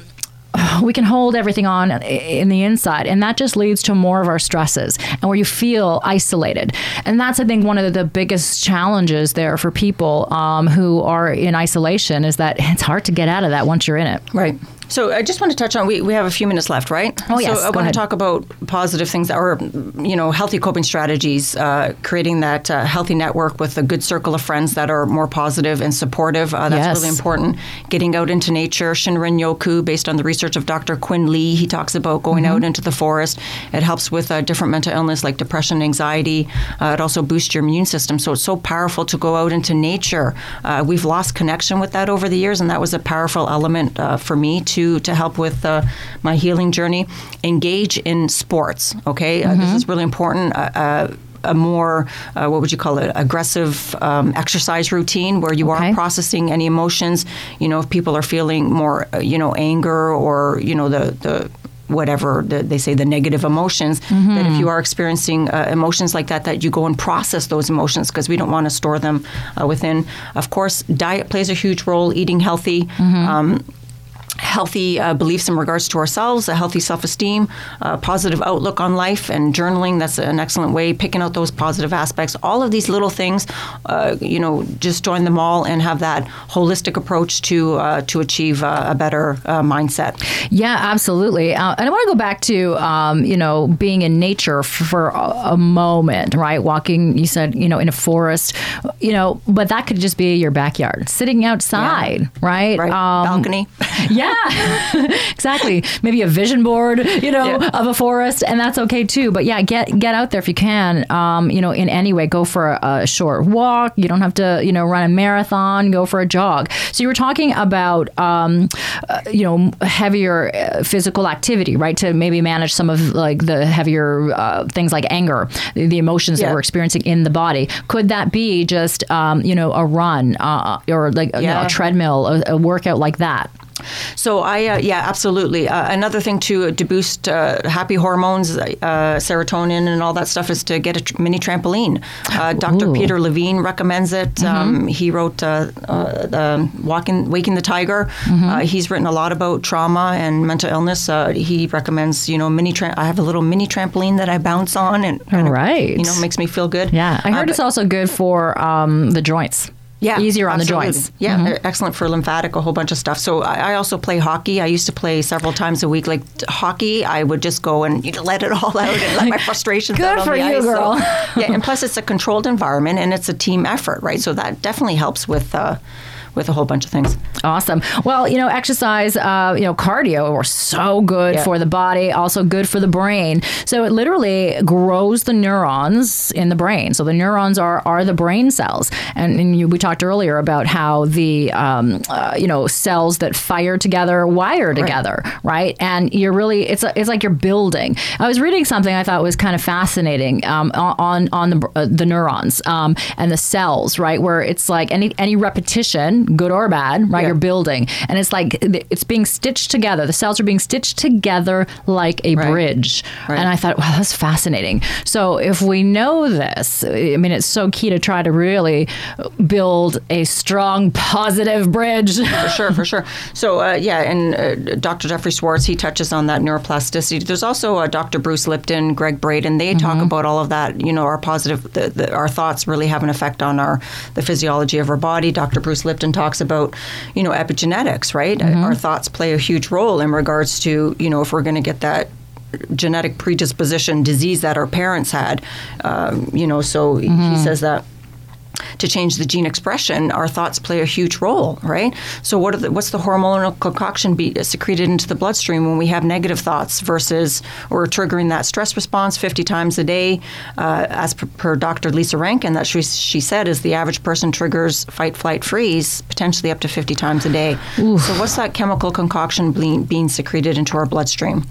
we can hold everything on in the inside and that just leads to more of our stresses and where you feel isolated and that's i think one of the biggest challenges there for people um, who are in isolation is that it's hard to get out of that once you're in it Right. So I just want to touch on we, we have a few minutes left, right? Oh, yes, So I go want ahead. to talk about positive things that or you know healthy coping strategies, uh, creating that uh, healthy network with a good circle of friends that are more positive and supportive. Uh, that's Yes. really important. Getting out into nature. Shinrin Yoku, based on the research of Dr. Qing Li, he talks about going Mm-hmm. out into the forest. It helps with uh, different mental illness like depression, anxiety. Uh, it also boosts your immune system. So it's so powerful to go out into nature. Uh, we've lost connection with that over the years, and that was a powerful element uh, for me to to help with uh, my healing journey. Engage in sports. Okay, uh, Mm-hmm. this is really important. Uh, uh, a more, uh, what would you call it, aggressive um, exercise routine where you Okay. are processing any emotions. You know, if people are feeling more, uh, you know, anger or, you know, the, the whatever the, they say the negative emotions. That if you are experiencing uh, emotions like that, that you go and process those emotions because we don't want to store them uh, within. Of course, diet plays a huge role. Eating healthy. Um, healthy uh, beliefs in regards to ourselves, a healthy self esteem, a positive outlook on life, and journaling. That's an excellent way. Picking out those positive aspects. All of these little things, uh, you know, just join them all and have that holistic approach to uh, to achieve uh, a better uh, mindset. Yeah, absolutely. Uh, and I want to go back to um, you know being in nature for a, moment, right? Walking, you said you know in a forest, you know, but that could just be your backyard, sitting outside, right? Right. Um, Balcony. Yeah, exactly. Maybe a vision board, you know, Yeah. of a forest, and that's okay too. But yeah, get get out there if you can. Um, you know, in any way, go for a, a short walk. You don't have to, you know, run a marathon. Go for a jog. So you were talking about, um, uh, you know, heavier uh, physical activity, right? To maybe manage some of like the heavier uh, things like anger, the, the emotions that we're experiencing in the body. Could that be just, um, you know, a run uh, or like you know, a treadmill, a, a workout like that? So I, uh, yeah, absolutely. Uh, another thing to to boost uh, happy hormones, uh, serotonin, and all that stuff is to get a tr- mini trampoline. Uh, Dr. Peter Levine recommends it. Um, he wrote uh, uh, Walking, Waking the Tiger. Uh, he's written a lot about trauma and mental illness. Uh, he recommends, you know, mini. Tra- I have a little mini trampoline that I bounce on, and kind Right. you know, makes me feel good. Yeah, I Uh, heard it's also good for um, the joints. Yeah, easier on absolutely. the joints. Mm-hmm. Yeah, e- excellent for lymphatic, a whole bunch of stuff. So I, I also play hockey. I used to play several times a week. Like t- hockey, I would just go and you know, let it all out and let my frustrations Good out on for the you, ice. So- girl. yeah, and plus it's a controlled environment and it's a team effort, right? So that definitely helps with uh, with a whole bunch of things. Awesome. Well, you know, exercise, uh, you know, cardio are so good Yeah. for the body, also good for the brain. So it literally grows the neurons in the brain. So the neurons are are the brain cells, and, and you, we talked earlier about how the um, uh, you know cells that fire together wire together, right? And you're really it's it's like you're building. I was reading something I thought was kind of fascinating um, on on the uh, the neurons um, and the cells, right? Where it's like any any repetition, good or bad, right? Yeah. You're building, and it's like it's being stitched together. The cells are being stitched together like a Right. bridge. Right. And I thought, wow, that's fascinating. So if we know this, I mean, it's so key to try to really build a strong, positive bridge. for sure, for sure. So uh, yeah, and uh, Dr. Jeffrey Schwartz he touches on that neuroplasticity. There's also uh, Dr. Bruce Lipton, Gregg Braden. They talk about all of that. You know, our positive, the, the, our thoughts really have an effect on our the physiology of our body. Dr. Bruce Lipton talks about you know epigenetics, right? Our thoughts play a huge role in regards to you know if we're going to get that genetic predisposition disease that our parents had. Um, you know, so he says that to change the gene expression, our thoughts play a huge role, right? So, what are the, what's the hormonal concoction be secreted into the bloodstream when we have negative thoughts versus we're triggering that stress response 50 times a day? Uh, as per, per Dr. Lissa Rankin, that she, she said is the average person triggers fight, flight, freeze potentially up to 50 times a day. So, what's that chemical concoction being, being secreted into our bloodstream,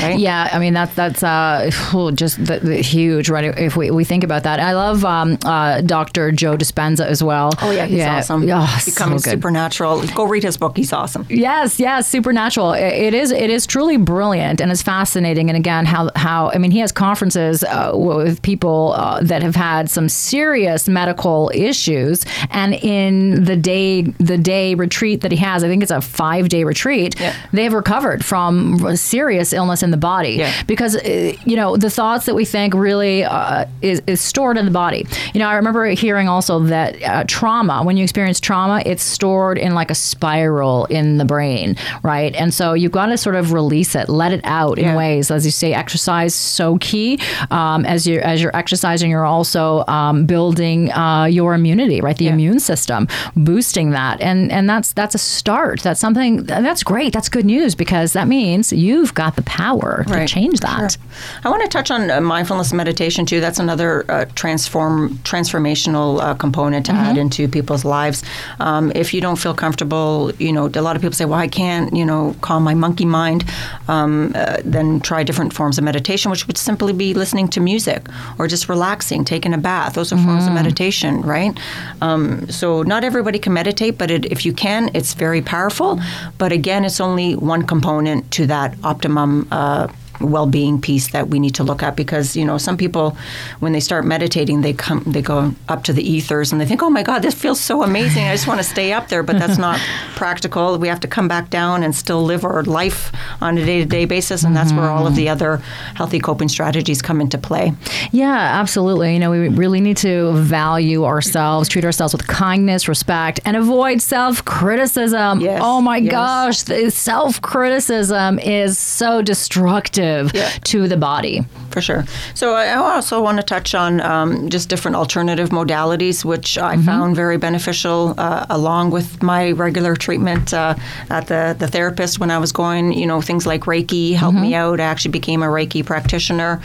right? Yeah, I mean that's that's uh, just the, the huge, right? If we, we think about that, I love um, uh, Dr. Joe Dispenza as well. Oh yeah, he's awesome. Oh, Becoming so supernatural. Go read his book. He's awesome. Yes, yes, supernatural. It- is. It is truly brilliant and it's fascinating. And again, how how I mean, he has conferences uh, with people uh, that have had some serious medical issues, and in the day the day retreat that he has, I think it's a five day retreat. Yeah. They have recovered from a serious illness in the body Yeah. because uh, you know the thoughts that we think really uh, is is stored in the body. You know, I remember hearing also that uh, trauma, when you experience trauma, it's stored in like a spiral in the brain, right? And so you've got to sort of release it, let it out in Yeah. ways. As you say, exercise so key. Um, as you as you're exercising, you're also um, building uh, your immunity, right? The Yeah. immune system, boosting that, and and that's that's a start. That's something that's great. That's good news because that means you've got the power to change that. Sure. I want to touch on uh, mindfulness meditation too. That's another uh, transform transformational uh, component to add into people's lives. Um, if you don't feel comfortable, you know, a lot of people say, "Well, I can't," you know, calm my monkey mind. Um, uh, then try different forms of meditation, which would simply be listening to music or just relaxing, taking a bath. Those are forms of meditation, right? Um, so not everybody can meditate, but it, if you can, it's very powerful. But again, it's only one component to that optimum. Uh, well-being piece that we need to look at because you know some people when they start meditating they come they go up to the ethers and they think oh my god this feels so amazing i just want to stay up there but that's not practical we have to come back down and still live our life on a day-to-day basis and that's where all of mm-hmm. the other healthy coping strategies come into play Yeah, absolutely. You know, we really need to value ourselves, treat ourselves with kindness, respect, and avoid self criticism. Yes, Oh my yes. gosh, self criticism is so destructive Yeah. to the body. For sure. So I also want to touch on um, just different alternative modalities, which I found very beneficial uh, along with my regular treatment uh, at the, the therapist when I was going. You know, things like Reiki helped me out. I actually became a Reiki practitioner.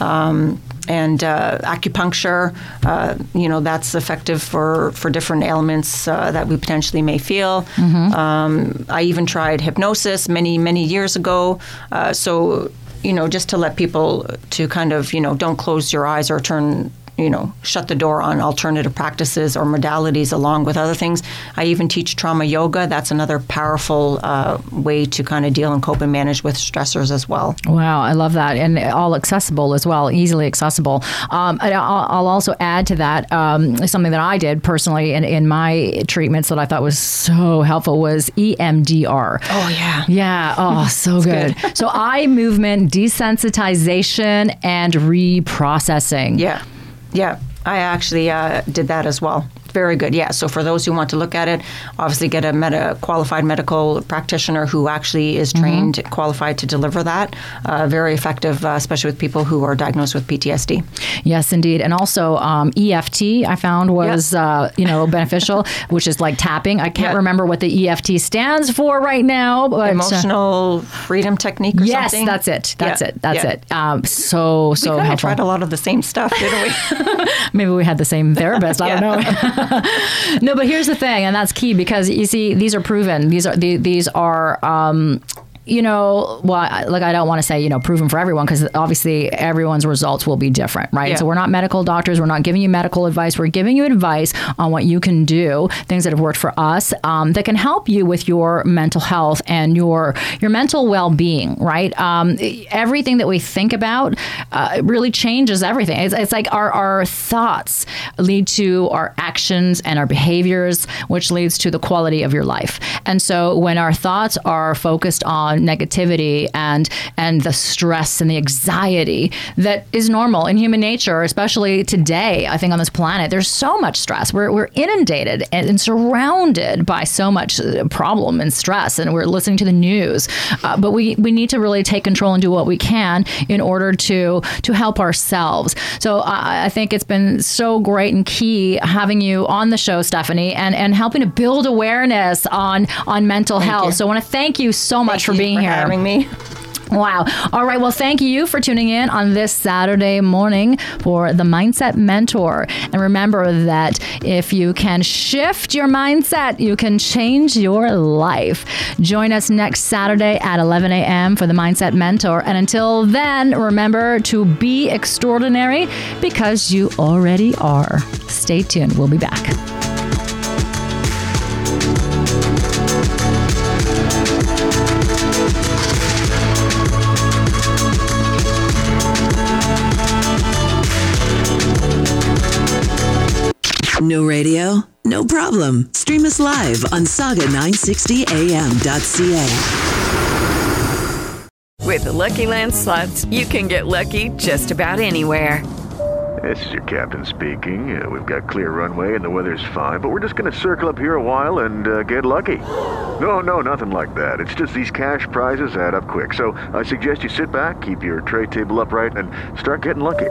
Um, and uh, acupuncture, uh, you know, that's effective for, for different ailments uh, that we potentially may feel. Um, I even tried hypnosis many, many years ago. Uh, so you know, just to let people to kind of, you know, don't close your eyes or turn, you know, shut the door on alternative practices or modalities along with other things. I even teach trauma yoga. That's another powerful uh, way to kind of deal and cope and manage with stressors as well. Wow, I love that, and all accessible as well, easily accessible. Um, I'll, I'll also add to that um, something that I did personally in, in my treatments that I thought was so helpful was EMDR. Oh, yeah. Yeah. Oh, so good. so eye movement desensitization and reprocessing. Yeah, yeah. I actually uh, did that as well. Very good. Yeah. So for those who want to look at it, obviously get a meta, qualified medical practitioner who actually is trained, qualified to deliver that. Uh, very effective, uh, especially with people who are diagnosed with PTSD. Yes, indeed. And also um, EFT, I found was uh, you know beneficial, which is like tapping. I can't Yeah. remember what the EFT stands for right now, but uh, Emotional freedom technique or yes, something. that's it. That's Yeah, it. That's it. Um, so so of helpful. tried a lot of the same stuff, didn't we? Maybe we had the same therapist. I don't know. no, but here's the thing, and that's key because you see, these are proven. These are the- these are. Um, you know, well, like I don't want to say, you know, proven for everyone because obviously everyone's results will be different, right? Yeah. So we're not medical doctors. We're not giving you medical advice. We're giving you advice on what you can do, things that have worked for us um, that can help you with your mental health and your your mental well being, right? Um, everything that we think about uh, really changes everything. It's, it's like our, our thoughts lead to our actions and our behaviors, which leads to the quality of your life. And so when our thoughts are focused on negativity and and the stress and the anxiety that is normal in human nature, especially today, I think on this planet, there's so much stress. We're, we're inundated and, and surrounded by so much uh, problem and stress, and we're listening to the news. Uh, but we, we need to really take control and do what we can in order to to help ourselves. So I, I think it's been so great and key having you on the show, Stephanie, and, and helping to build awareness on on mental health. you. So I want to thank you so much for Thank being for here. having me. Wow. All right. Well, thank you for tuning in on this Saturday morning for the Mindset Mentor. And remember that if you can shift your mindset, you can change your life. Join us next Saturday at 11 a.m. for the Mindset Mentor. And until then, remember to be extraordinary because you already are. Stay tuned. We'll be back. No radio? No problem. Stream us live on sauga960am.ca. With the Lucky Land slots, you can get lucky just about anywhere. This is your captain speaking. Uh, we've got clear runway and the weather's fine, but we're just going to circle up here a while and uh, get lucky. No, no, nothing like that. It's just these cash prizes add up quick. So I suggest you sit back, keep your tray table upright, and start getting lucky.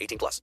18 plus.